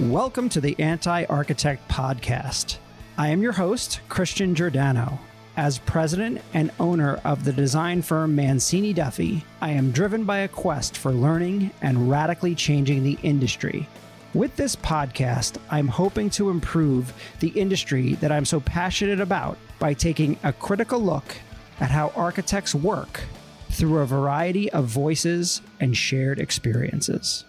Welcome to the Anti Architect Podcast. I am your host, Christian Giordano. As president and owner of the design firm Mancini Duffy, I am driven by a quest for learning and radically changing the industry. With this podcast, I'm hoping to improve the industry that I'm so passionate about by taking a critical look at how architects work through a variety of voices and shared experiences.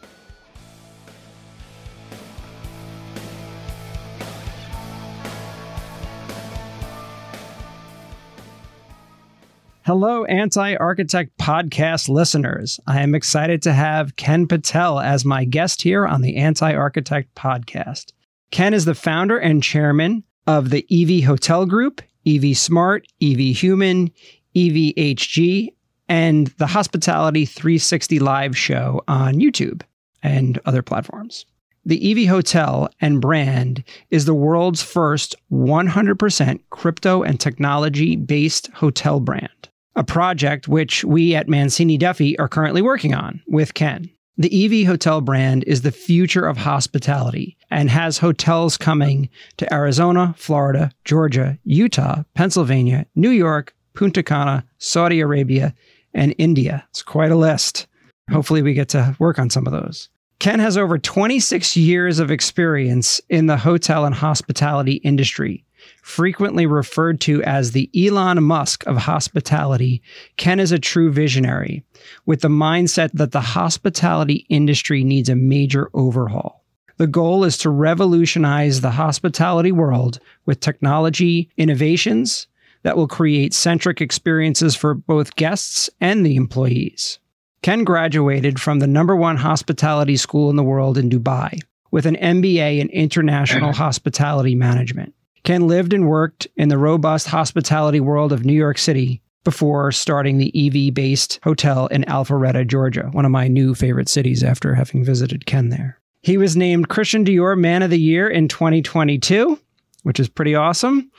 Hello, Anti Architect Podcast listeners. I am excited to have Ken Patel as my guest here on the Anti Architect Podcast. Ken is the founder and chairman of the EV Hotel Group, EV Smart, EV Human, EVHG, and the Hospitality 360 Live show on YouTube and other platforms. The EV Hotel and brand is the world's first 100% crypto and technology based hotel brand a project which we at Mancini Duffy are currently working on with Ken. The EV Hotel brand is the future of hospitality and has hotels coming to Arizona, Florida, Georgia, Utah, Pennsylvania, New York, Punta Cana, Saudi Arabia, and India. It's quite a list. Hopefully, we get to work on some of those. Ken has over 26 years of experience in the hotel and hospitality industry, frequently referred to as the Elon Musk of hospitality, Ken is a true visionary with the mindset that the hospitality industry needs a major overhaul. The goal is to revolutionize the hospitality world with technology innovations that will create centric experiences for both guests and the employees. Ken graduated from the number one hospitality school in the world in Dubai with an MBA in international hospitality management. Ken lived and worked in the robust hospitality world of New York City before starting the EV based hotel in Alpharetta, Georgia, one of my new favorite cities after having visited Ken there. He was named Christian Dior Man of the Year in 2022, which is pretty awesome.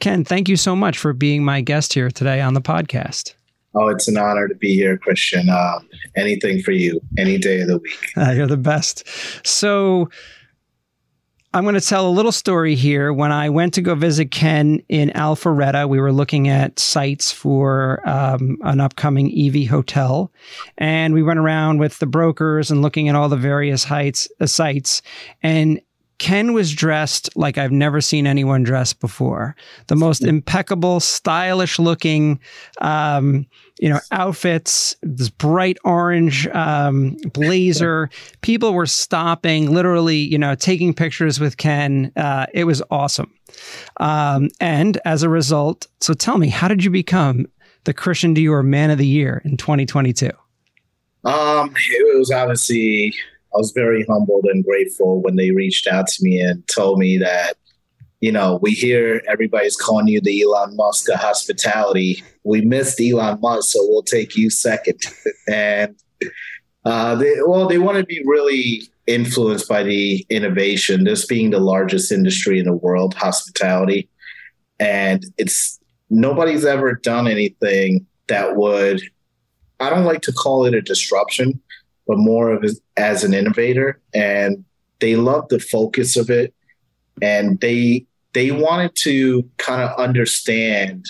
Ken, thank you so much for being my guest here today on the podcast. Oh, it's an honor to be here, Christian. Uh, anything for you, any day of the week. Uh, you're the best. So, I'm going to tell a little story here. When I went to go visit Ken in Alpharetta, we were looking at sites for um, an upcoming EV hotel, and we went around with the brokers and looking at all the various heights uh, sites. And Ken was dressed like I've never seen anyone dressed before. The most impeccable, stylish looking, um, you know, outfits, this bright orange um, blazer. People were stopping, literally, you know, taking pictures with Ken. Uh, it was awesome. Um, and as a result, so tell me, how did you become the Christian Dior Man of the Year in 2022? Um, it was obviously I was very humbled and grateful when they reached out to me and told me that, you know, we hear everybody's calling you the Elon Musk of hospitality. We missed Elon Musk, so we'll take you second. and uh, they, well, they want to be really influenced by the innovation. This being the largest industry in the world, hospitality, and it's nobody's ever done anything that would. I don't like to call it a disruption but more of as an innovator. And they love the focus of it, and they they wanted to kind of understand: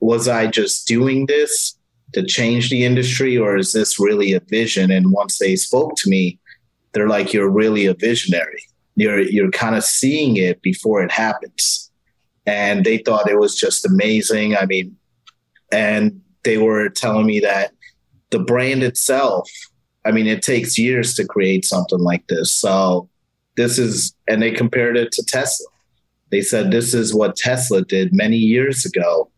was I just doing this to change the industry, or is this really a vision? And once they spoke to me, they're like, "You're really a visionary. You're you're kind of seeing it before it happens." And they thought it was just amazing. I mean, and they were telling me that the brand itself I mean, it takes years to create something like this. So this is, and they compared it to Tesla. They said this is what Tesla did many years ago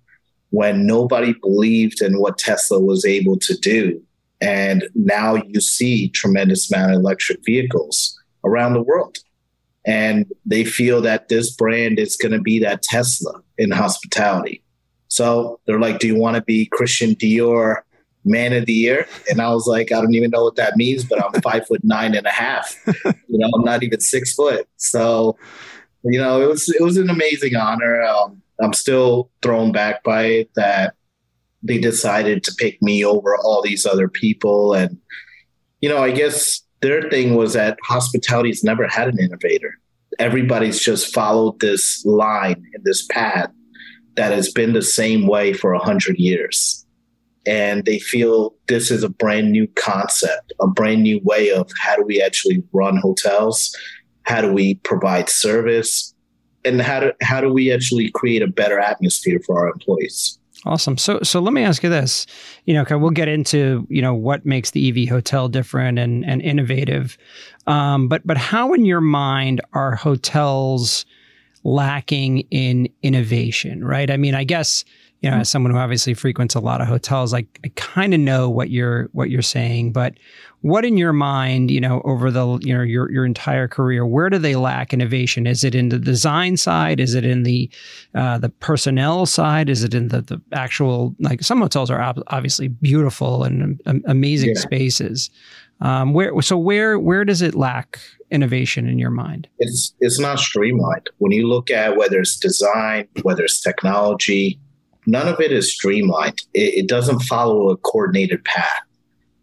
when nobody believed in what Tesla was able to do. And now you see tremendous amount of electric vehicles around the world. And they feel that this brand is going to be that Tesla in hospitality. So they're like, do you want to be Christian Dior man of the year. And I was like, I don't even know what that means, but I'm five foot nine and a half. You know, I'm not even six foot. So, you know, it was it was an amazing honor. Um, I'm still thrown back by it that they decided to pick me over all these other people. And, you know, I guess their thing was that hospitality's never had an innovator. Everybody's just followed this line in this path that has been the same way for a hundred years. And they feel this is a brand new concept, a brand new way of how do we actually run hotels? How do we provide service? And how do, how do we actually create a better atmosphere for our employees? Awesome. So, so let me ask you this. You know, we'll get into you know what makes the EV hotel different and and innovative, um, but but how in your mind are hotels lacking in innovation? Right. I mean, I guess you know, as someone who obviously frequents a lot of hotels, I, I kind of know what you're what you're saying. But what in your mind, you know, over the you know your your entire career, where do they lack innovation? Is it in the design side? Is it in the uh, the personnel side? Is it in the the actual like some hotels are obviously beautiful and um, amazing yeah. spaces. Um, where so where where does it lack innovation in your mind? It's it's not streamlined. When you look at whether it's design, whether it's technology, none of it is streamlined. It, it doesn't follow a coordinated path.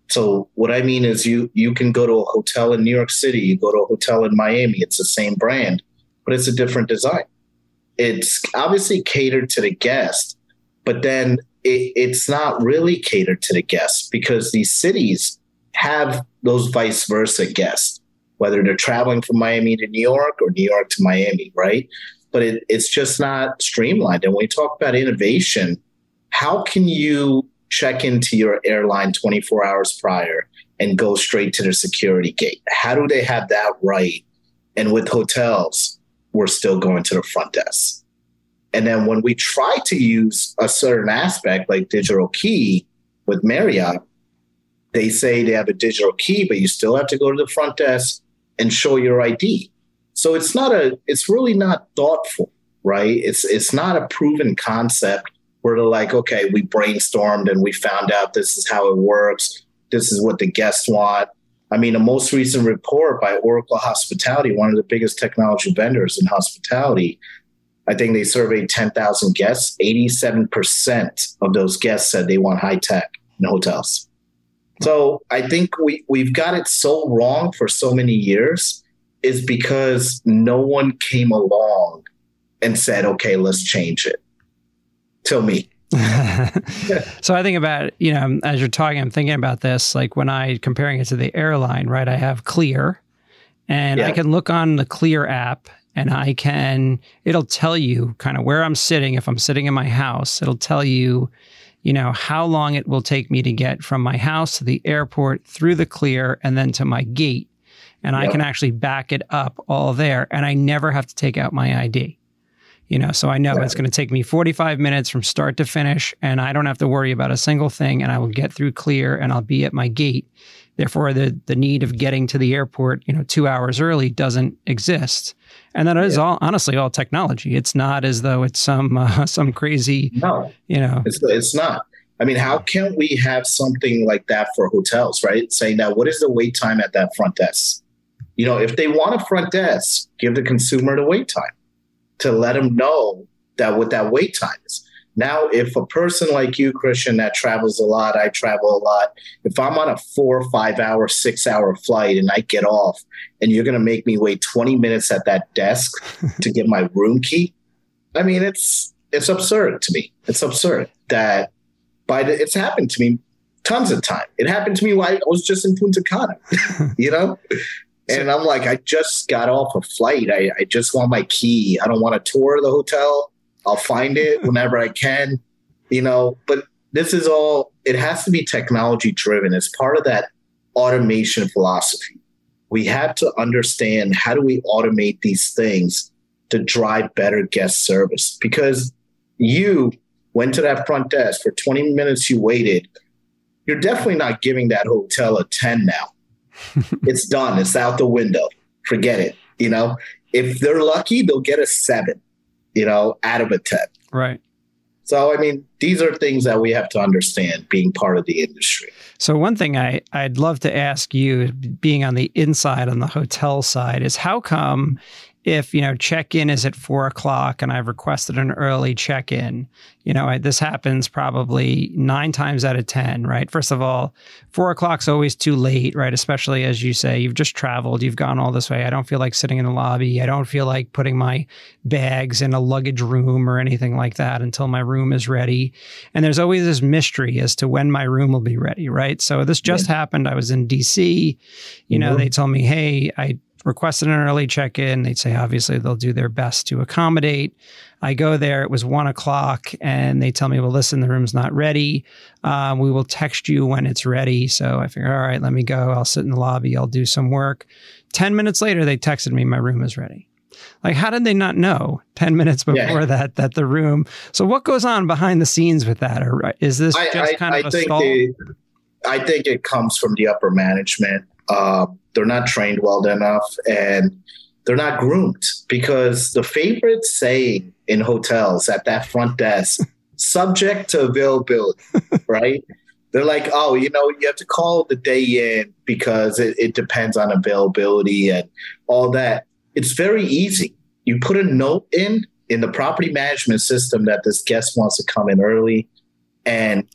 So what I mean is you you can go to a hotel in New York City, you go to a hotel in Miami, it's the same brand, but it's a different design. It's obviously catered to the guest, but then it, it's not really catered to the guest because these cities have those vice versa guests, whether they're traveling from Miami to New York or New York to Miami, right? But it, it's just not streamlined. And when we talk about innovation, how can you check into your airline 24 hours prior and go straight to the security gate? How do they have that right? And with hotels, we're still going to the front desk. And then when we try to use a certain aspect like digital key with Marriott, they say they have a digital key, but you still have to go to the front desk and show your ID. So it's not a, it's really not thoughtful, right? It's it's not a proven concept where they're like, okay, we brainstormed and we found out this is how it works. This is what the guests want. I mean, a most recent report by Oracle Hospitality, one of the biggest technology vendors in hospitality, I think they surveyed 10,000 guests. 87% of those guests said they want high tech in hotels. So I think we, we've got it so wrong for so many years is because no one came along and said, okay, let's change it. Till me. so I think about, you know, as you're talking, I'm thinking about this, like when I comparing it to the airline, right? I have Clear and yeah. I can look on the Clear app and I can, it'll tell you kind of where I'm sitting. If I'm sitting in my house, it'll tell you, you know, how long it will take me to get from my house to the airport through the Clear and then to my gate and yep. I can actually back it up all there and I never have to take out my ID. You know, so I know it's going to take me 45 minutes from start to finish and I don't have to worry about a single thing and I will get through clear and I'll be at my gate. Therefore, the the need of getting to the airport, you know, 2 hours early doesn't exist. And that is yeah. all honestly all technology. It's not as though it's some uh, some crazy No. You know. It's it's not. I mean, how can we have something like that for hotels, right? Saying that what is the wait time at that front desk? You know, if they want a front desk, give the consumer the wait time to let them know that what that wait time is. Now, if a person like you, Christian, that travels a lot, I travel a lot. If I'm on a four, five hour, six hour flight and I get off and you're going to make me wait 20 minutes at that desk to get my room key, I mean, it's, it's absurd to me. It's absurd that by the, it's happened to me tons of time. It happened to me while I was just in Punta Cana, you know? And I'm like, I just got off a flight. I, I just want my key. I don't want a tour of the hotel. I'll find it whenever I can, you know. But this is all, it has to be technology driven. It's part of that automation philosophy. We have to understand how do we automate these things to drive better guest service because you went to that front desk for 20 minutes, you waited. You're definitely not giving that hotel a 10 now it's done. It's out the window. Forget it. You know, if they're lucky, they'll get a seven, you know, out of a 10. Right. So, I mean, these are things that we have to understand being part of the industry. So, one thing I, I'd love to ask you, being on the inside, on the hotel side, is how come if you know check-in is at four o'clock and I've requested an early check-in, you know I, this happens probably nine times out of ten. Right. First of all, four o'clock's always too late. Right. Especially as you say, you've just traveled, you've gone all this way. I don't feel like sitting in the lobby. I don't feel like putting my bags in a luggage room or anything like that until my room is ready. And there's always this mystery as to when my room will be ready. Right. So this just yeah. happened. I was in D.C. You know, mm-hmm. they told me, hey, I requested an early check in. They'd say, obviously, they'll do their best to accommodate. I go there, it was one o'clock, and they tell me, well, listen, the room's not ready. Um, we will text you when it's ready. So I figure, all right, let me go. I'll sit in the lobby, I'll do some work. 10 minutes later, they texted me, my room is ready. Like, how did they not know 10 minutes before yeah. that that the room? So, what goes on behind the scenes with that? Or is this just I, kind I, of I a stall? I think it comes from the upper management. Uh, they're not trained well enough and they're not groomed because the favorite saying in hotels at that front desk, subject to availability, right? They're like, oh, you know, you have to call the day in because it, it depends on availability and all that. It's very easy. You put a note in in the property management system that this guest wants to come in early and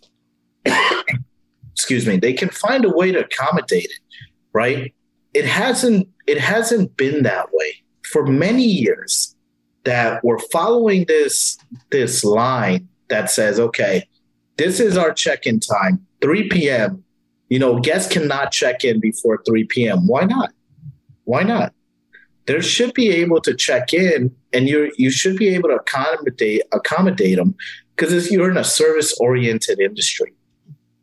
excuse me, they can find a way to accommodate it right? It hasn't it hasn't been that way for many years that we're following this this line that says, okay, this is our check-in time, 3 p.m. You know, guests cannot check in before 3 p.m. Why not? Why not? There should be able to check in and you you should be able to accommodate accommodate them because you're in a service oriented industry.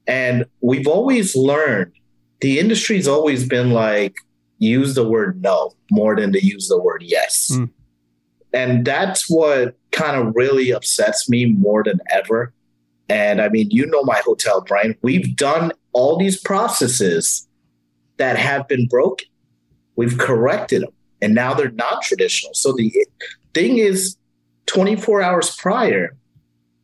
And we've always learned the industry's always been like use the word no more than to use the word yes. Mm. And that's what kind of really upsets me more than ever. And I mean, you know my hotel, Brian. We've done all these processes that have been broken. We've corrected them, and now they're not traditional. So the thing is, 24 hours prior,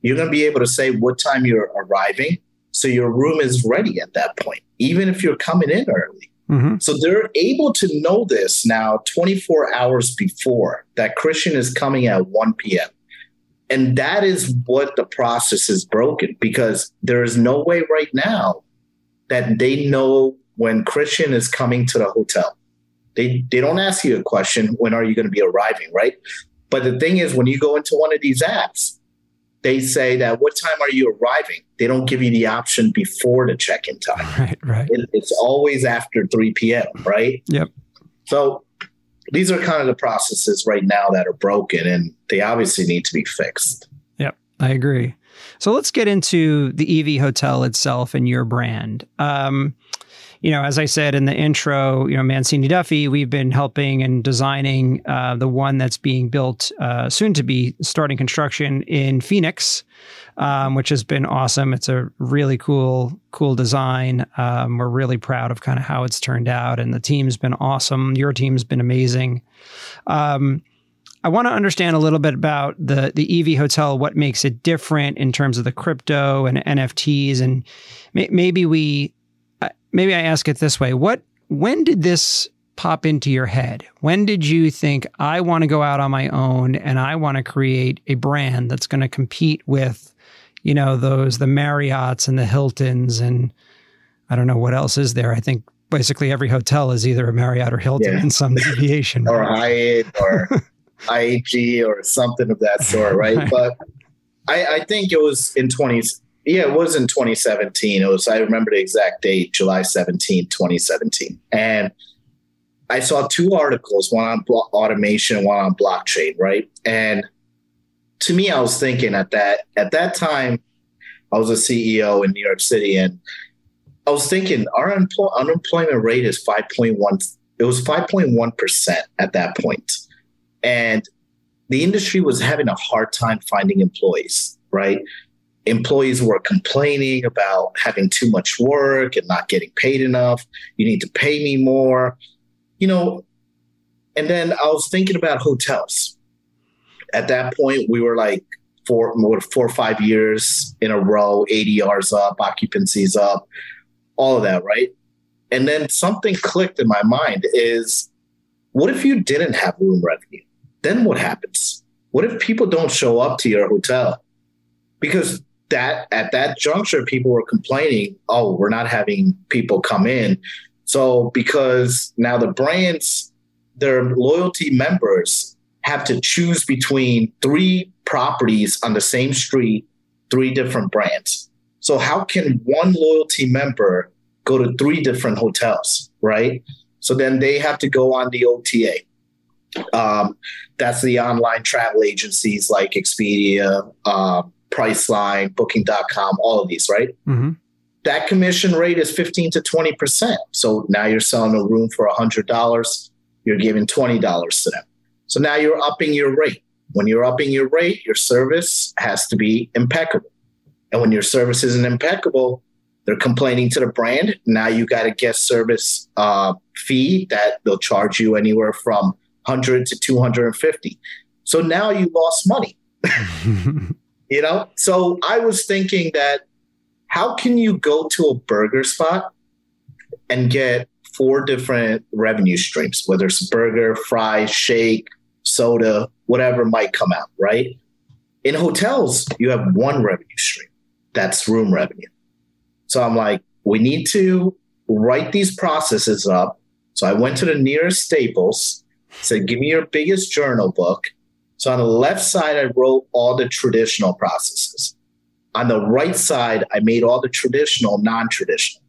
you're going to be able to say what time you're arriving, so your room is ready at that point, even if you're coming in early. Mm-hmm. So they're able to know this now 24 hours before that Christian is coming at 1 p.m. And that is what the process is broken because there is no way right now that they know when Christian is coming to the hotel. They, they don't ask you a question, when are you going to be arriving, right? But the thing is, when you go into one of these apps, they say that what time are you arriving? They don't give you the option before the check-in time. Right, right. It, it's always after 3 p.m., right? Yep. So these are kind of the processes right now that are broken and they obviously need to be fixed. Yep, I agree. So let's get into the EV hotel itself and your brand. Um, you know, as I said in the intro, you know, Mancini Duffy, we've been helping and designing uh, the one that's being built uh, soon to be starting construction in Phoenix, um, which has been awesome. It's a really cool, cool design. Um, we're really proud of kind of how it's turned out, and the team's been awesome. Your team's been amazing. Um, I want to understand a little bit about the the EV hotel, what makes it different in terms of the crypto and NFTs, and may, maybe we maybe I ask it this way: What when did this pop into your head? When did you think I want to go out on my own and I want to create a brand that's going to compete with, you know, those the Marriotts and the Hiltons and I don't know what else is there. I think basically every hotel is either a Marriott or Hilton yeah. in some deviation, or Hyatt or IHG or something of that sort, right? right. But I, I, think it was in 20, yeah, it was in 2017. It was, I remember the exact date, July 17, 2017. And I saw two articles, one on blo- automation, one on blockchain, right? And to me, I was thinking at that, at that time, I was a CEO in New York City and I was thinking our unempl- unemployment rate is 5.1. It was 5.1% at that point. And the industry was having a hard time finding employees, right? Employees were complaining about having too much work and not getting paid enough. You need to pay me more, you know. And then I was thinking about hotels. At that point, we were like four, four or five years in a row, ADRs up, occupancies up, all of that, right? And then something clicked in my mind is what if you didn't have room revenue? then what happens? What if people don't show up to your hotel? Because that at that juncture, people were complaining, oh, we're not having people come in. So because now the brands, their loyalty members have to choose between three properties on the same street, three different brands. So how can one loyalty member go to three different hotels, right? So then they have to go on the OTA. Um, that's the online travel agencies like Expedia, uh, Priceline, Booking.com, all of these, right? Mm-hmm. That commission rate is 15 to 20%. So now you're selling a room for $100, you're giving $20 to them. So now you're upping your rate. When you're upping your rate, your service has to be impeccable. And when your service isn't impeccable, they're complaining to the brand. Now you got a guest service uh, fee that they'll charge you anywhere from 100 to 250. So now you lost money. you know? So I was thinking that how can you go to a burger spot and get four different revenue streams, whether it's burger, fries, shake, soda, whatever might come out, right? In hotels, you have one revenue stream. That's room revenue. So I'm like, we need to write these processes up. So I went to the nearest Staples, said, give me your biggest journal book. So on the left side, I wrote all the traditional processes. On the right side, I made all the traditional, non traditional,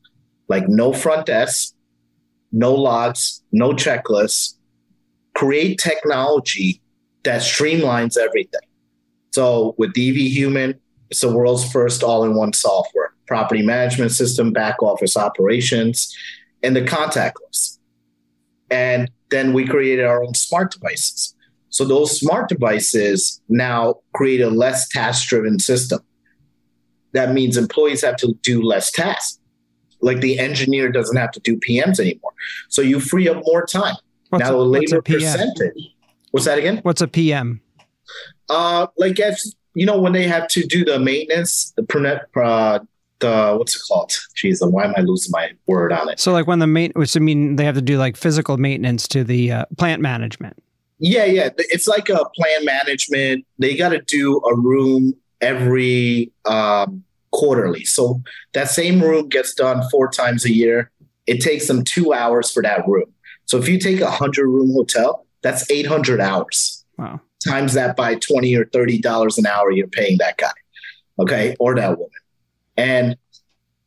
like no front desk, no logs, no checklists. Create technology that streamlines everything. So with EV Human, it's the world's first all in one software property management system, back office operations, and the contactless. And then we created our own smart devices. So those smart devices now create a less task driven system. That means employees have to do less tasks. Like the engineer doesn't have to do PMs anymore. So you free up more time. What's now a, the labor PM? percentage. What's that again? What's a PM? Uh, like if you know when they have to do the maintenance, the uh, the what's it called? Jeez, why am I losing my word on it? So like when the main, which I mean, they have to do like physical maintenance to the uh, plant management. Yeah, yeah, it's like a plan management. They got to do a room every um, quarterly. So that same room gets done four times a year. It takes them two hours for that room. So if you take a hundred room hotel, that's eight hundred hours. Wow. Times that by twenty or thirty dollars an hour, you're paying that guy, okay, or that woman. And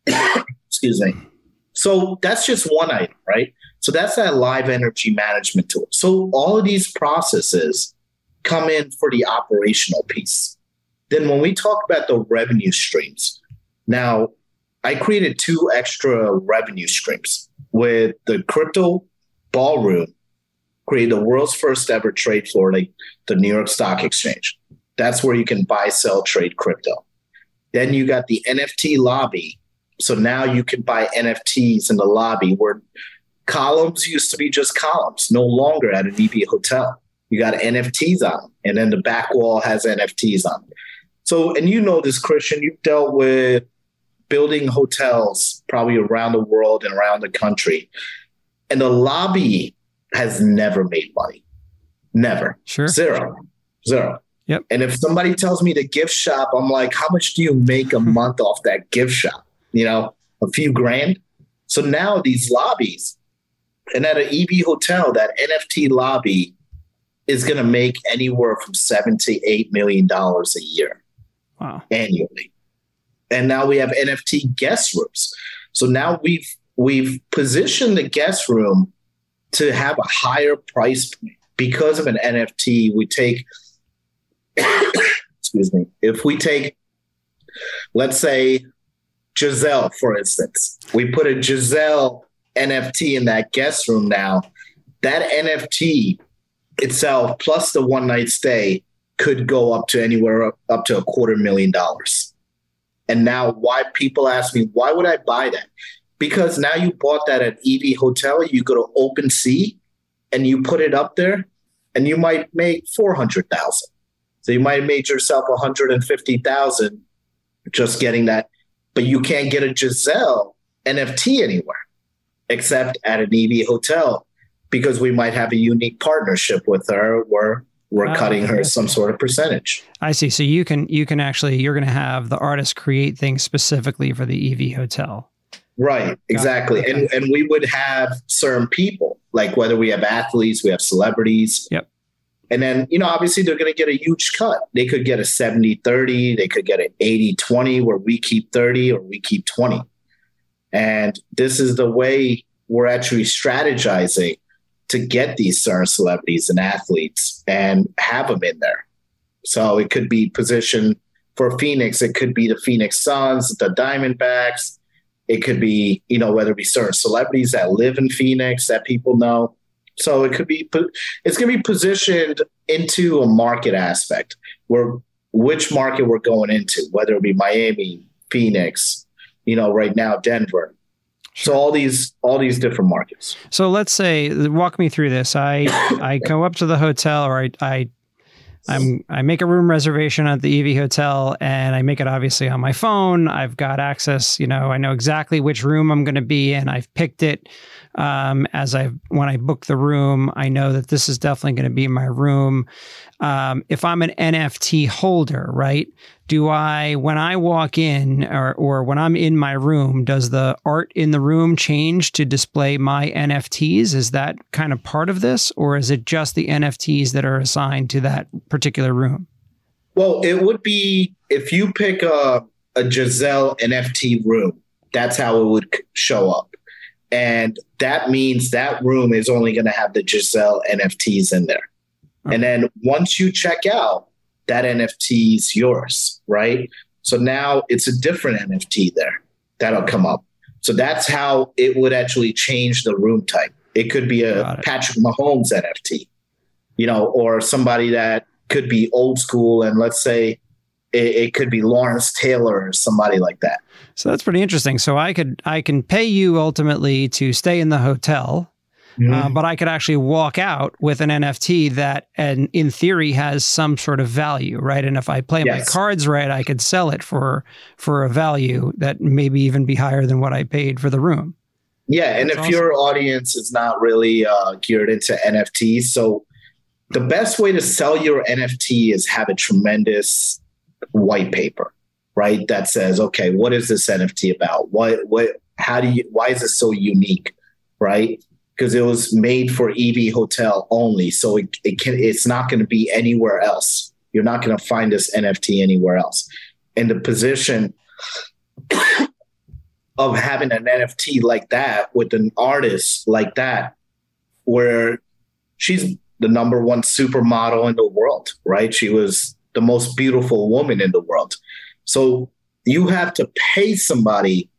excuse me. So that's just one item, right? So that's that live energy management tool. So all of these processes come in for the operational piece. Then when we talk about the revenue streams, now I created two extra revenue streams with the crypto ballroom, created the world's first ever trade floor, like the New York Stock Exchange. That's where you can buy, sell, trade crypto. Then you got the NFT lobby. So now you can buy NFTs in the lobby where columns used to be just columns, no longer at an EV hotel. You got NFTs on them, and then the back wall has NFTs on them. So, and you know this, Christian, you've dealt with building hotels probably around the world and around the country. And the lobby has never made money. Never. Sure. Zero. Zero. Yep. And if somebody tells me the gift shop, I'm like, how much do you make a month off that gift shop? You know, a few grand. So now these lobbies, and at an EV hotel, that NFT lobby is going to make anywhere from seven to eight million dollars a year Wow. annually. And now we have NFT guest rooms. So now we've we've positioned the guest room to have a higher price point because of an NFT. We take excuse me, if we take let's say Gisele, for instance, we put a Gisele NFT in that guest room now, that NFT itself plus the one night stay could go up to anywhere up, to a quarter million dollars. And now, why people ask me, why would I buy that? Because now you bought that at EV Hotel, you go to OpenSea and you put it up there, and you might make 400,000. So you might have made yourself 150,000 just getting that, but you can't get a Gisele NFT anywhere except at an EV hotel because we might have a unique partnership with her where we're Oh, cutting her some sort of percentage. I see. So you can you can actually you're going to have the artist create things specifically for the EV hotel. Right, exactly. Okay. And and we would have certain people, like whether we have athletes, we have celebrities. Yep. And then, you know, obviously they're going to get a huge cut. They could get a 70 30, they could get an 80 20, where we keep 30 or we keep 20. And this is the way we're actually strategizing to get these certain celebrities and athletes and have them in there. So it could be positioned for Phoenix, it could be the Phoenix Suns, the Diamondbacks. It could be, you know, whether it be certain celebrities that live in Phoenix that people know. So it could be, it's going to be positioned into a market aspect where which market we're going into, whether it be Miami, Phoenix, you know, right now Denver. So all these all these different markets. So let's say walk me through this. I I go up to the hotel or I I I'm I make a room reservation at the EV hotel and I make it obviously on my phone. I've got access, you know, I know exactly which room I'm going to be in. I've picked it um, as I when I book the room. I know that this is definitely going to be my room. Um, if I'm an NFT holder, right? Do I when I walk in or or when I'm in my room, does the art in the room change to display my NFTs? Is that kind of part of this, or is it just the NFTs that are assigned to that particular room? Well, it would be if you pick a a Gisele NFT room. That's how it would show up, and that means that room is only going to have the Gisele NFTs in there. And then once you check out, that NFT is yours, right? So now it's a different NFT there that'll come up. So that's how it would actually change the room type. It could be a. Patrick Mahomes NFT, you know, or somebody that could be old school and let's say it, it could be Lawrence Taylor or somebody like that. So that's pretty interesting. So I could I can pay you ultimately to stay in the hotel, Mm-hmm. uh, but I could actually walk out with an NFT that, and in theory, has some sort of value, right? And if I play my cards right, I could sell it for for a value that maybe even be higher than what I paid for the room. Yeah, and if That's your audience is not really uh, geared into NFTs, so the best way to sell your NFT is have a tremendous white paper, right? That says, okay, what is this NFT about? What what how do you why is it so unique, right? Because it was made for EV Hotel only, so it, it can it's not going to be anywhere else. You're not going to find this NFT anywhere else. And the position of having an NFT like that with an artist like that, where she's the number one supermodel in the world, right? She was the most beautiful woman in the world. So you have to pay somebody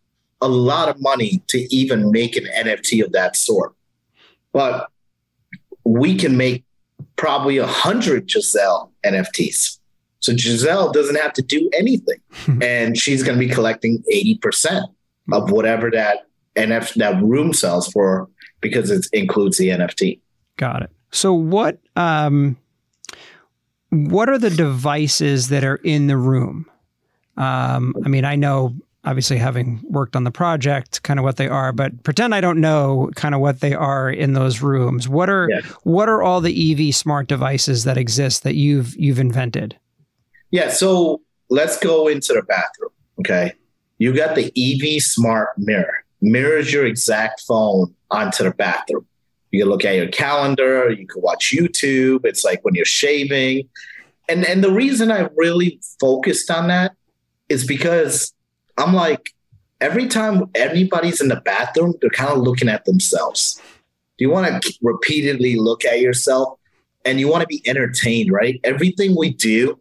a lot of money to even make an NFT of that sort. But we can make probably a hundred Gisele NFTs. So Gisele doesn't have to do anything. and she's going to be collecting 80% of whatever that NF that room sells for because it includes the NFT. Got it. So what um what are the devices that are in the room? Um I mean, I know obviously having worked on the project kind of what they are, but pretend I don't know kind of what they are in those rooms. What are Yeah. what are all the EV smart devices that exist that you've you've invented? Yeah, so let's go into the bathroom. Okay. You got the EV smart mirror, mirrors your exact phone onto the bathroom. You can look at your calendar, you can watch YouTube. It's like when you're shaving. And and the reason I really focused on that is because I'm like, every time anybody's in the bathroom, they're kind of looking at themselves. Do you want to repeatedly look at yourself and you want to be entertained, right? Everything we do,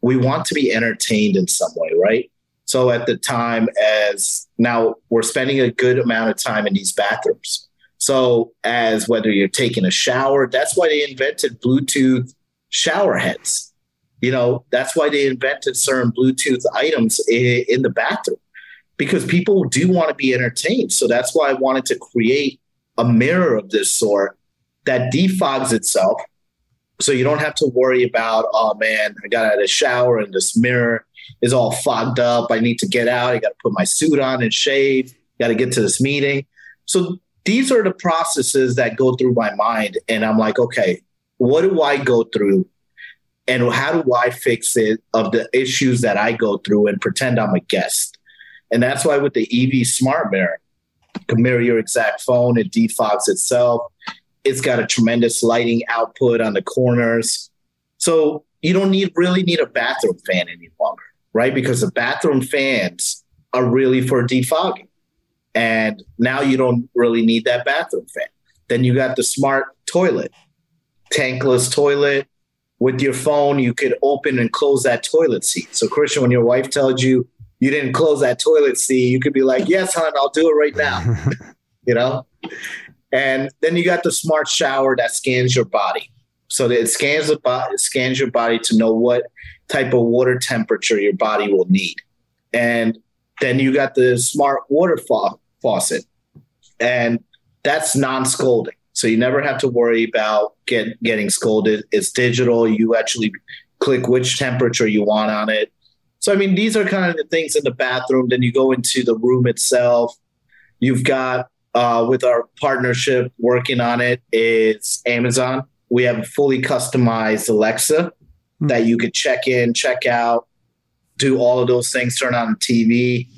we want to be entertained in some way, right? So at the time, as now we're spending a good amount of time in these bathrooms. So as whether you're taking a shower, that's why they invented Bluetooth shower heads. You know, that's why they invented certain Bluetooth items in, in the bathroom because people do want to be entertained. So that's why I wanted to create a mirror of this sort that defogs itself so you don't have to worry about, oh man, I got out of the shower and this mirror is all fogged up. I need to get out. I got to put my suit on and shave. Got to get to this meeting. So these are the processes that go through my mind. And I'm like, okay, what do I go through and how do I fix it of the issues that I go through and pretend I'm a guest. And that's why with the EV smart mirror, can mirror your exact phone, it defogs itself. It's got a tremendous lighting output on the corners. So you don't need really need a bathroom fan any longer, right? Because the bathroom fans are really for defogging. And now you don't really need that bathroom fan. Then you got the smart toilet, tankless toilet. With your phone, you could open and close that toilet seat. So, Christian, when your wife tells you you didn't close that toilet seat, you could be like, yes, hon, I'll do it right now. you know? And then you got the smart shower that scans your body. So that it scans the body, scans your body to know what type of water temperature your body will need. And then you got the smart water fa- faucet. And that's non-scalding. So you never have to worry about get, getting scolded. It's digital. You actually click which temperature you want on it. So, I mean, these are kind of the things in the bathroom. Then you go into the room itself. You've got, uh, with our partnership working on it, it's Amazon. We have a fully customized Alexa mm-hmm. that you could check in, check out, do all of those things, turn on the TV.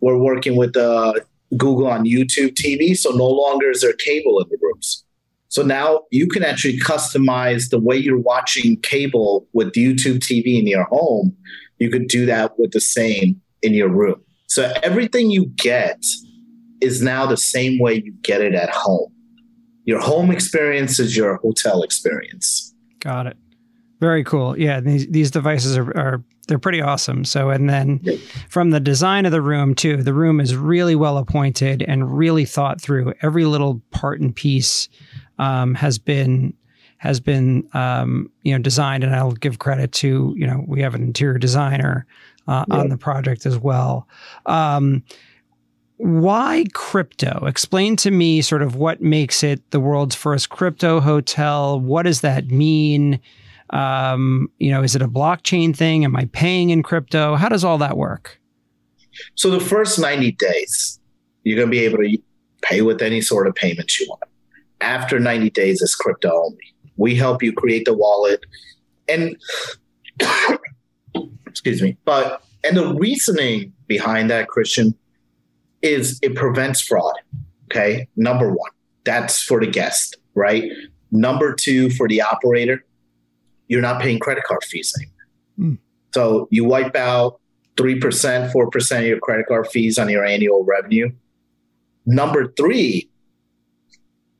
We're working with uh, Google on YouTube TV. So, no longer is there cable in the rooms. So now you can actually customize the way you're watching cable with YouTube TV in your home you could do that with the same in your room. So everything you get is now the same way you get it at home. Your home experience is your hotel experience. Got it. Very cool. Yeah, these these devices are, are they're pretty awesome. So, and then from the design of the room too, the room is really well appointed and really thought through. Every little part and piece um, has been has been um, you know designed, and I'll give credit to you know we have an interior designer uh, on the project as well. Um, why crypto? Explain to me sort of what makes it the world's first crypto hotel. What does that mean? Um, you know, is it a blockchain thing? Am I paying in crypto? How does all that work? So the first 90 days, you're going to be able to pay with any sort of payments you want. After 90 days, is crypto only. We help you create the wallet. And excuse me. But and the reasoning behind that, Christian, is it prevents fraud. Okay. Number one, that's for the guest, right? Number two, for the operator, you're not paying credit card fees anymore. Mm. So you wipe out 3%, 4% of your credit card fees on your annual revenue. Number three,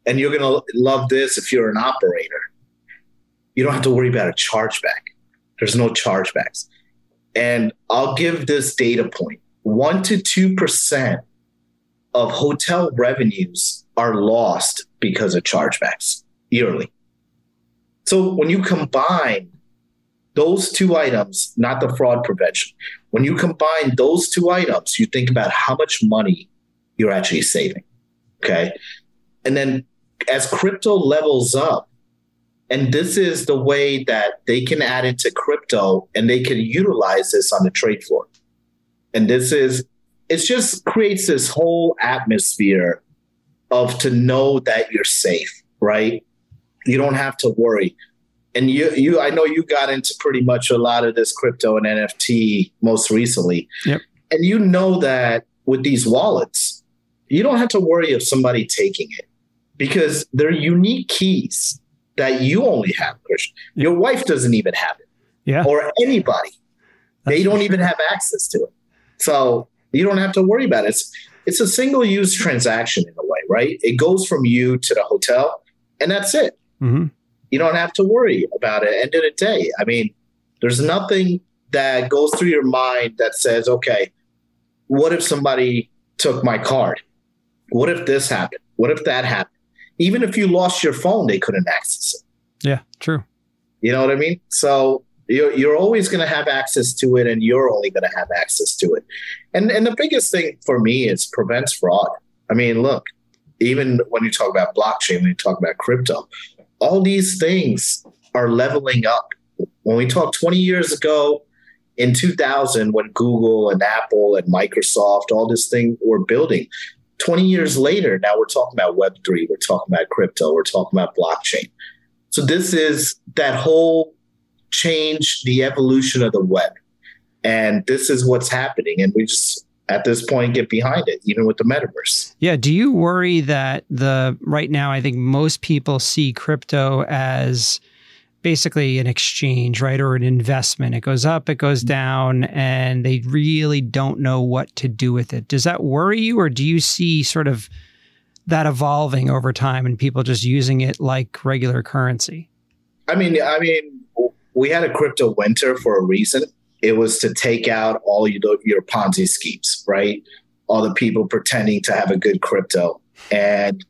and you're going to love this if you're an operator. You don't have to worry about a chargeback. There's no chargebacks. And I'll give this data point 1 to 2% of hotel revenues are lost because of chargebacks yearly. So when you combine those two items, not the fraud prevention, when you combine those two items, you think about how much money you're actually saving. Okay. And then as crypto levels up, and this is the way that they can add into crypto and they can utilize this on the trade floor. And this is, it just creates this whole atmosphere of to know that you're safe, right? You don't have to worry. And you, you, I know you got into pretty much a lot of this crypto and NFT most recently. Yep. And you know that with these wallets, you don't have to worry of somebody taking it because they're unique keys that you only have, Christian. Your wife doesn't even have it. Yeah. Or anybody. That's they don't even have access to it. So you don't have to worry about it. It's it's a single use transaction in a way, right? It goes from you to the hotel and that's it. Mm-hmm. You don't have to worry about it. End of the day. I mean, there's nothing that goes through your mind that says, okay, what if somebody took my card? What if this happened? What if that happened? Even if you lost your phone, they couldn't access it. Yeah, true. You know what I mean? So you're, you're always going to have access to it and you're only going to have access to it. And, and the biggest thing for me is prevents fraud. I mean, look, even when you talk about blockchain, when you talk about crypto, all these things are leveling up. When we talked 20 years ago, in 2000, when Google and Apple and Microsoft, all this thing were building, 20 years later, now we're talking about Web3, we're talking about crypto, we're talking about blockchain. So this is that whole change the evolution of the web. And this is what's happening. And we just, at this point, get behind it, even with the metaverse. Yeah. Do you worry that the right now, I think most people see crypto as basically an exchange, right? Or an investment. It goes up, it goes down, and they really don't know what to do with it. Does that worry you, or do you see sort of that evolving over time and people just using it like regular currency? I mean, I mean, we had a crypto winter for a reason. It was to take out all your, your Ponzi schemes, right? All the people pretending to have a good crypto. And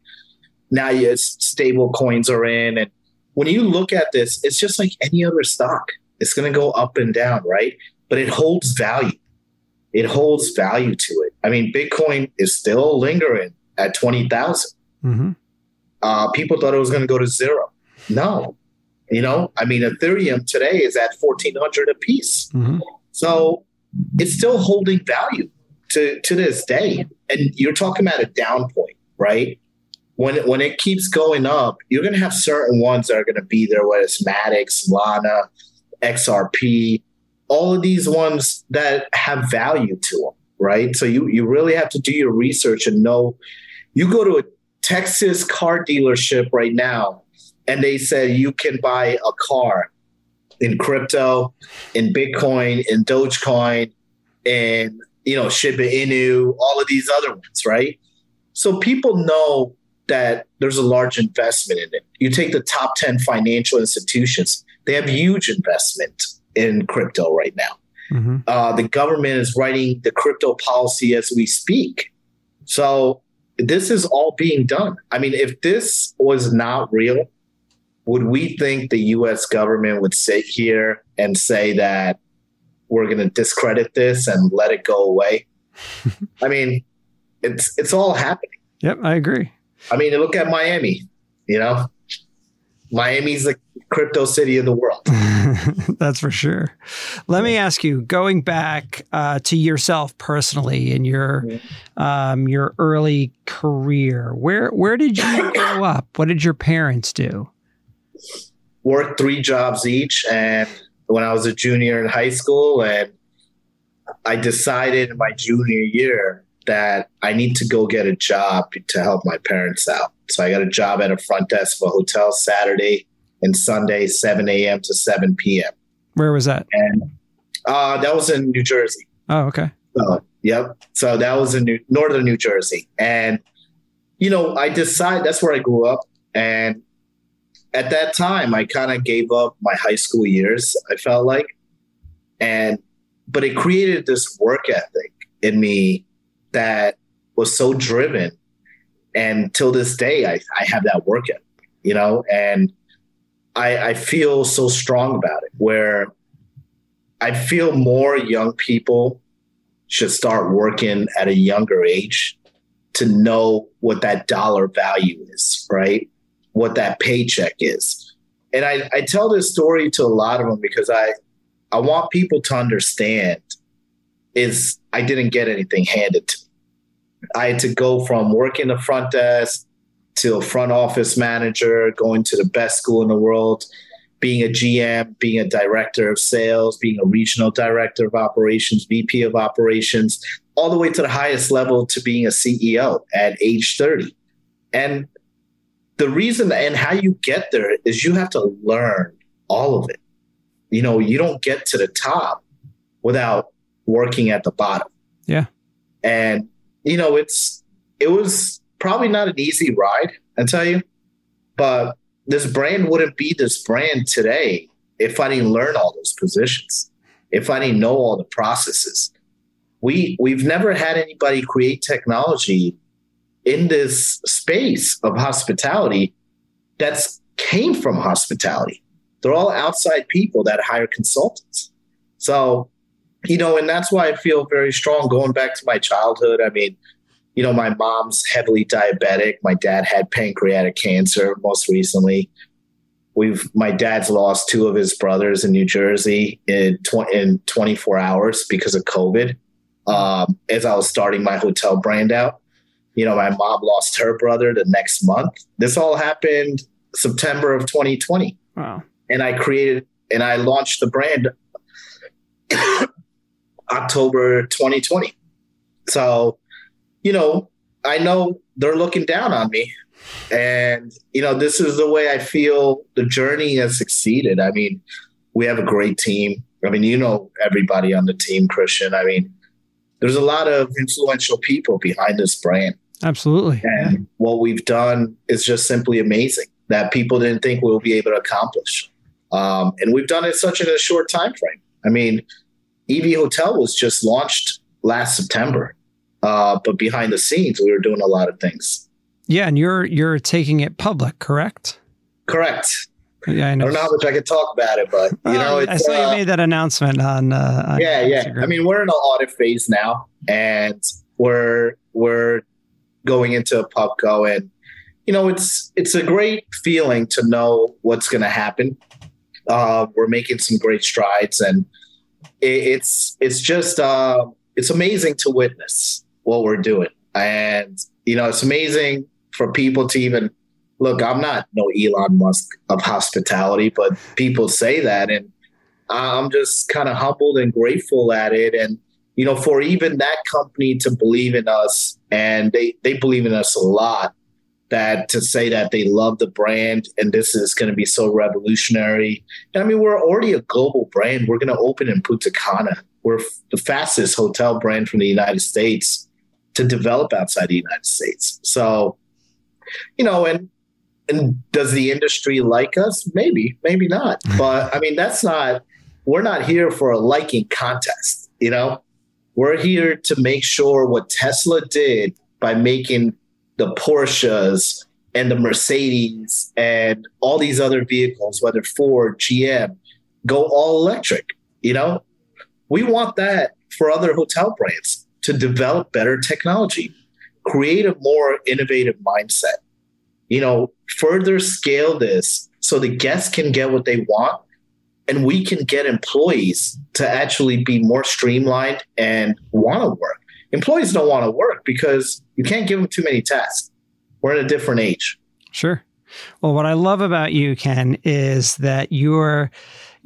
now yes, stable coins are in. And when you look at this, it's just like any other stock. It's going to go up and down, right? But it holds value. It holds value to it. I mean, Bitcoin is still lingering at 20,000. Mm-hmm. Uh, people thought it was going to go to zero. No, you know, I mean, Ethereum today is at 1400 a piece. Mm-hmm. So it's still holding value to, to this day. And you're talking about a down point, right? When it, when it keeps going up, you're to have certain ones that are to be there, whether it's Matic, Lana, XRP, all of these ones that have value to them, right? So you, you really have to do your research and know. You go to a Texas car dealership right now and they said you can buy a car in crypto, in Bitcoin, in Dogecoin, and you know Shiba Inu, all of these other ones, right? So people know that there's a large investment in it. You take the top 10 financial institutions, they have huge investment in crypto right now. Mm-hmm. Uh, the government is writing the crypto policy as we speak. So this is all being done. I mean, if this was not real, would we think the US government would sit here and say that we're going to discredit this and let it go away? I mean, it's it's all happening. Yep, I agree. I mean, look at Miami, you know? Miami's the crypto city of the world. That's for sure. Let me ask you, going back uh, to yourself personally in your um, your early career, where where did you grow up? What did your parents do? worked three jobs each. And when I was a junior in high school, and I decided in my junior year that I need to go get a job to help my parents out. So I got a job at a front desk of a hotel Saturday and Sunday, 7 a.m. to 7 p.m. Where was that? And uh, that was in New Jersey. Oh, okay. So, yep. So that was in New, northern New Jersey. And, you know, I decided that's where I grew up. And at that time, I kind of gave up my high school years, I felt like. And, but it created this work ethic in me that was so driven. And till this day, I, I have that work ethic, you know, and I, I feel so strong about it where I feel more young people should start working at a younger age to know what that dollar value is, right? what that paycheck is. And I, I tell this story to a lot of them because I I want people to understand is I didn't get anything handed to me. I had to go from working the front desk to a front office manager, going to the best school in the world, being a GM, being a director of sales, being a regional director of operations, VP of operations, all the way to the highest level to being a CEO at age 30. And the reason and how you get there is you have to learn all of it. You know, you don't get to the top without working at the bottom. Yeah. And, you know, it's, it was probably not an easy ride, I tell you, but this brand wouldn't be this brand today if I didn't learn all those positions, if I didn't know all the processes. We, we've never had anybody create technology in this space of hospitality that's came from hospitality. They're all outside people that hire consultants. So, you know, and that's why I feel very strong going back to my childhood. I mean, you know, my mom's heavily diabetic. My dad had pancreatic cancer most recently. We've my dad's lost two of his brothers in New Jersey in tw- in 24 hours because of COVID. Um, as I was starting my hotel brand out, you know, my mom lost her brother the next month. This all happened September of 2020. Wow. And I created and I launched the brand October 2020. So, you know, I know they're looking down on me. And, you know, this is the way I feel the journey has succeeded. I mean, we have a great team. I mean, you know, everybody on the team, Christian. I mean, there's a lot of influential people behind this brand. Absolutely. And yeah. what we've done is just simply amazing that people didn't think we'll be able to accomplish. Um, and we've done it such in a short time frame. I mean, EV Hotel was just launched last September, uh, but behind the scenes, we were doing a lot of things. Yeah, and you're you're taking it public, correct? Correct. Yeah, I, know. I don't know how much I could talk about it, but you know, I saw uh, you made that announcement on. Uh, on yeah, yeah. I mean, we're in an audit phase now, and we're we're going into a pubco, and you know, it's it's a great feeling to know what's going to happen. Uh, we're making some great strides, and it's it's just uh, it's amazing to witness what we're doing, and you know it's amazing for people to even look. I'm not no Elon Musk of hospitality, but people say that, and I'm just kind of humbled and grateful at it, and you know for even that company to believe in us, and they they believe in us a lot that to say that they love the brand and this is going to be so revolutionary. And I mean, we're already a global brand. We're going to open in Punta Cana. We're the fastest hotel brand from the United States to develop outside the United States. So, you know, and and does the industry like us? Maybe, maybe not. But I mean, that's not. We're not here for a liking contest. You know, we're here to make sure what Tesla did by making the Porsches and the Mercedes and all these other vehicles, whether Ford, GM, go all electric. You know, we want that for other hotel brands to develop better technology, create a more innovative mindset, you know, further scale this so the guests can get what they want and we can get employees to actually be more streamlined and want to work employees don't want to work because you can't give them too many tasks. We're in a different age. Sure. Well, what I love about you, Ken, is that you're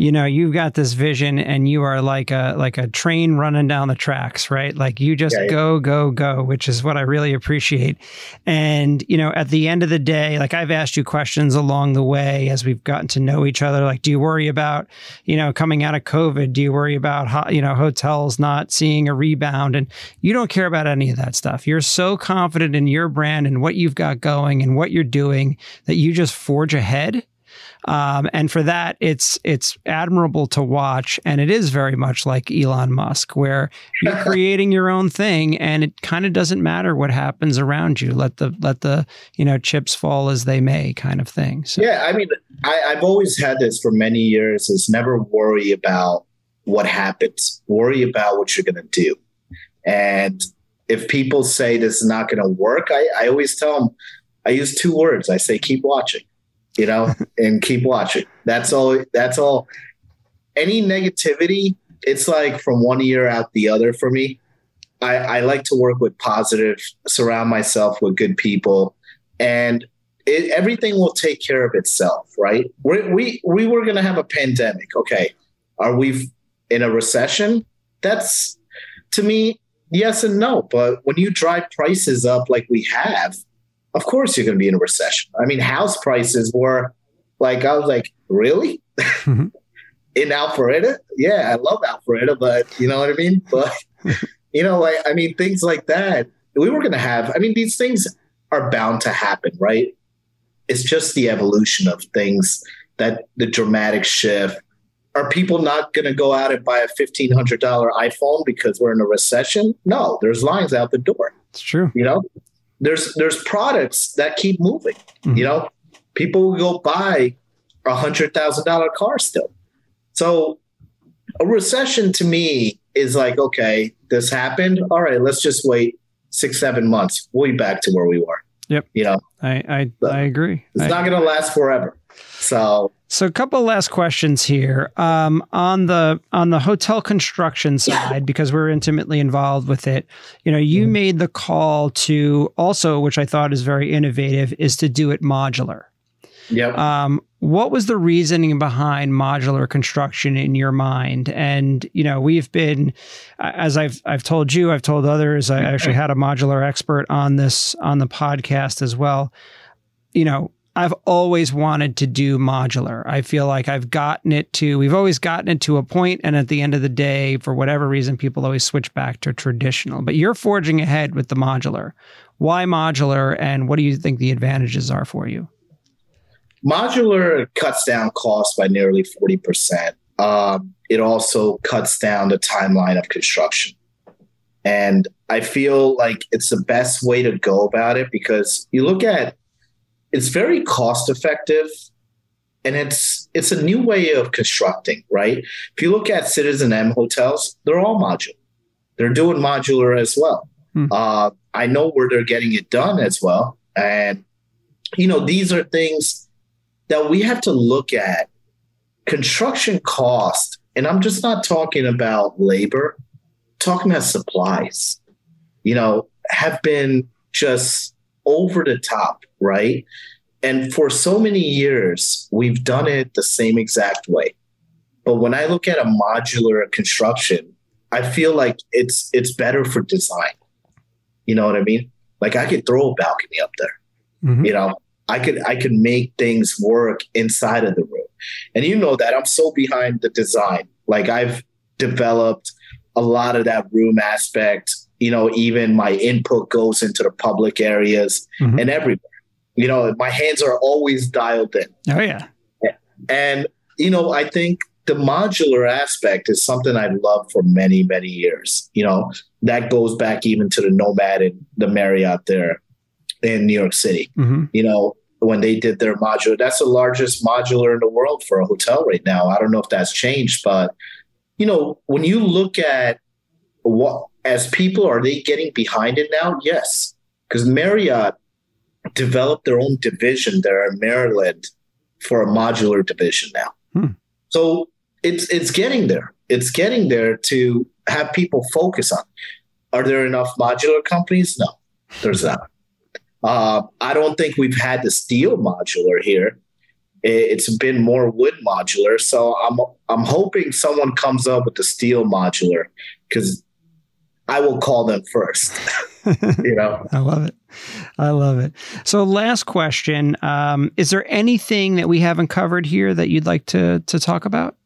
you know you've got this vision and you are like a like a train running down the tracks right? Like you just yeah, yeah. go go go which is what i really appreciate. And you know at the end of the day like i've asked you questions along the way as we've gotten to know each other. Like do you worry about you know coming out of covid? Do you worry about ho- you know hotels not seeing a rebound? And you don't care about any of that stuff. You're so confident in your brand and what you've got going and what you're doing that you just forge ahead um, and for that, it's it's admirable to watch, and it is very much like Elon Musk, where you're creating your own thing, and it kind of doesn't matter what happens around you. Let the let the you know chips fall as they may, kind of thing. So. Yeah, I mean, I, I've always had this for many years: is never worry about what happens. Worry about what you're going to do, and if people say this is not going to work, I, I always tell them. I use two words. I say, keep watching you know, and keep watching. That's all. That's all. Any negativity, it's like from one year out the other for me. I, I like to work with positive, surround myself with good people, and it, everything will take care of itself, right? We're, we we were going to have a pandemic. Okay, are we in a recession? That's to me yes and no. But when you drive prices up like we have, of course you're going to be in a recession. I mean, house prices were like, I was like, really? Mm-hmm. in Alpharetta? Yeah, I love Alpharetta, but you know what I mean? But, you know, like, I mean, things like that, we were going to have, I mean, these things are bound to happen, right? It's just the evolution of things that the dramatic shift. Are people not going to go out and buy a $1,500 iPhone because we're in a recession? No, there's lines out the door. It's true. You know, there's there's products that keep moving. Mm-hmm. You know, people will go buy a hundred thousand dollar car still. So a recession to me is like, okay, this happened. All right, let's just wait six, seven months. We'll be back to where we were. Yep. You know, I I, I agree. It's I not going to last forever. So so a couple last questions here um, on the on the hotel construction side because we're intimately involved with it. You know, you mm made the call to also, which I thought is very innovative, is to do it modular. Yep. Um, what was the reasoning behind modular construction in your mind? And you know, we've been, as I've I've told you, I've told others. I actually had a modular expert on this on the podcast as well. You know, I've always wanted to do modular. I feel like I've gotten it to, we've always gotten it to a point, and at the end of the day, for whatever reason, people always switch back to traditional. But you're forging ahead with the modular. Why modular, and what do you think the advantages are for you? Modular cuts down costs by nearly 40%. Um, it also cuts down the timeline of construction. And I feel like it's the best way to go about it because you look at it's very cost effective and it's it's a new way of constructing, right? If you look at citizenM hotels, they're all modular. They're doing modular as well. Hmm. Uh, I know where they're getting it done as well, and you know these are things that we have to look at. Construction cost, and I'm just not talking about labor, I'm talking about supplies. You know, have been just over the top, right? And for so many years, we've done it the same exact way. But when I look at a modular construction, I feel like it's it's better for design. You know what I mean? Like I could throw a balcony up there. Mm-hmm. You know, I could I could make things work inside of the room. And you know that I'm so behind the design. Like I've developed a lot of that room aspect you know, even my input goes into the public areas mm-hmm. and everywhere. You know, my hands are always dialed in. Oh yeah. And you know, I think the modular aspect is something I've loved for many, many years. You know, that goes back even to the Nomad and the Marriott there in New York City. Mm-hmm. You know, when they did their modular, that's the largest modular in the world for a hotel right now. I don't know if that's changed, but you know, when you look at what as people are they getting behind it now? Yes, because Marriott developed their own division there in Maryland for a modular division now. Hmm. So it's it's getting there. It's getting there to have people focus on. Are there enough modular companies? No, there's not. Uh, I don't think we've had the steel modular here. It's been more wood modular. So I'm I'm hoping someone comes up with the steel modular because I will call them first. you know, I love it. I love it. So, last question: um, Is there anything that we haven't covered here that you'd like to to talk about?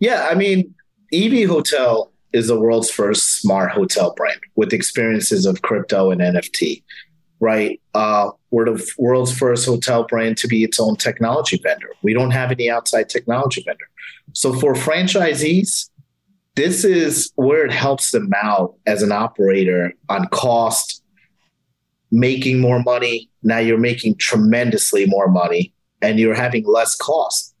Yeah, I mean, EV Hotel is the world's first smart hotel brand with experiences of crypto and NFT. Right, uh, we're the world's first hotel brand to be its own technology vendor. We don't have any outside technology vendor. So for franchisees, this is where it helps them out as an operator on cost, making more money. Now you're making tremendously more money and you're having less cost.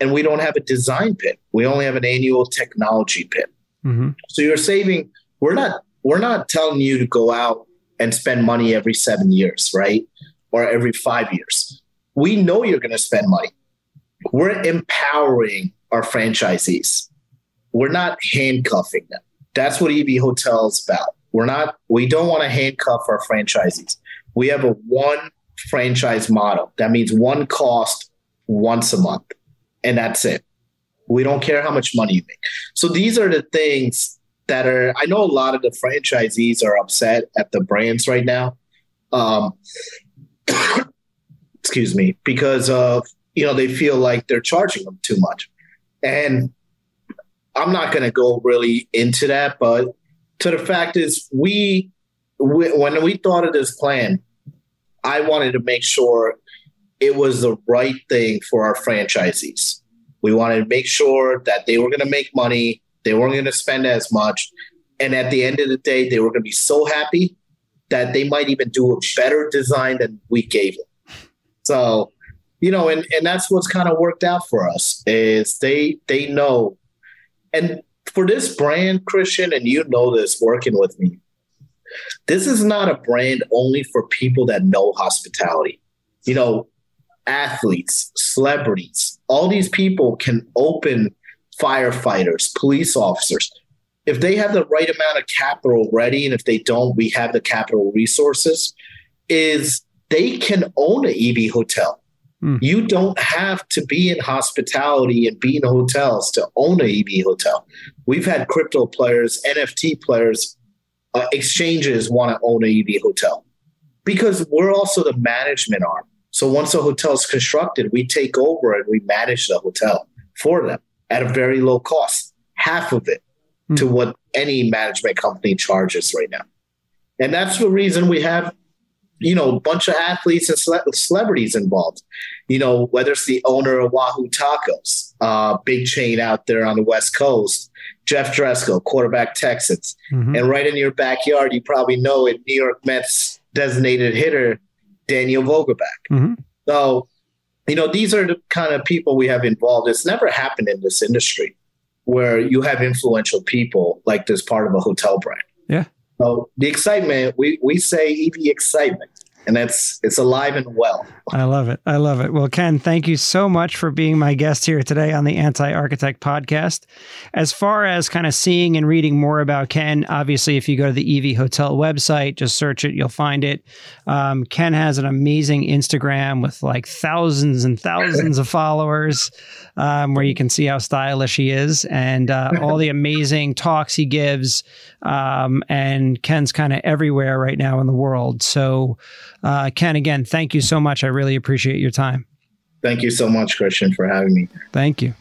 And we don't have a design PIP. We only have an annual technology PIP. Mm-hmm. So you're saving, we're not, we're not telling you to go out and spend money every seven years, right? Or every five years. We know you're going to spend money. We're empowering our franchisees we're not handcuffing them. That's what EV Hotel is about. We're not, we don't want to handcuff our franchisees. We have a one franchise model. That means one cost once a month, and that's it. We don't care how much money you make. So these are the things that are, I know a lot of the franchisees are upset at the brands right now. Um, excuse me, because of, you know, they feel like they're charging them too much. And I'm not going to go really into that, but to the fact is, we, we when we thought of this plan, I wanted to make sure it was the right thing for our franchisees. We wanted to make sure that they were going to make money, they weren't going to spend as much, and at the end of the day, they were going to be so happy that they might even do a better design than we gave them. So, you know, and and that's what's kind of worked out for us is they they know and for this brand, Christian, and you know this working with me, this is not a brand only for people that know hospitality. You know, athletes, celebrities, all these people can open firefighters, police officers. If they have the right amount of capital ready, and if they don't, we have the capital resources, is they can own an EV hotel. Mm. You don't have to be in hospitality and be in hotels to own a EV hotel. We've had crypto players, NFT players, uh, exchanges want to own a EV hotel because we're also the management arm. So once a hotel is constructed, we take over and we manage the hotel for them at a very low cost, half of it mm. to what any management company charges right now. And that's the reason we have, you know, a bunch of athletes and cele- celebrities involved. You know, whether it's the owner of Wahoo Tacos, uh, big chain out there on the West Coast, Jeff Driskel, quarterback Texans. Mm-hmm. And right in your backyard, you probably know it, New York Mets designated hitter, Daniel Vogelbach. Mm-hmm. So, you know, these are the kind of people we have involved. It's never happened in this industry where you have influential people like this part of a hotel brand. Yeah. So the excitement, we, we say EV excitement and it's it's alive and well. I love it. I love it. Well, Ken, thank you so much for being my guest here today on the Anti Architect podcast. As far as kind of seeing and reading more about Ken, obviously, if you go to the EV Hotel website, just search it, you'll find it. Um, Ken has an amazing Instagram with like thousands and thousands of followers, um, where you can see how stylish he is and uh, all the amazing talks he gives. Um, and Ken's kind of everywhere right now in the world. So. Uh, Ken, again, thank you so much. I really appreciate your time. Thank you so much, Christian, for having me. Thank you.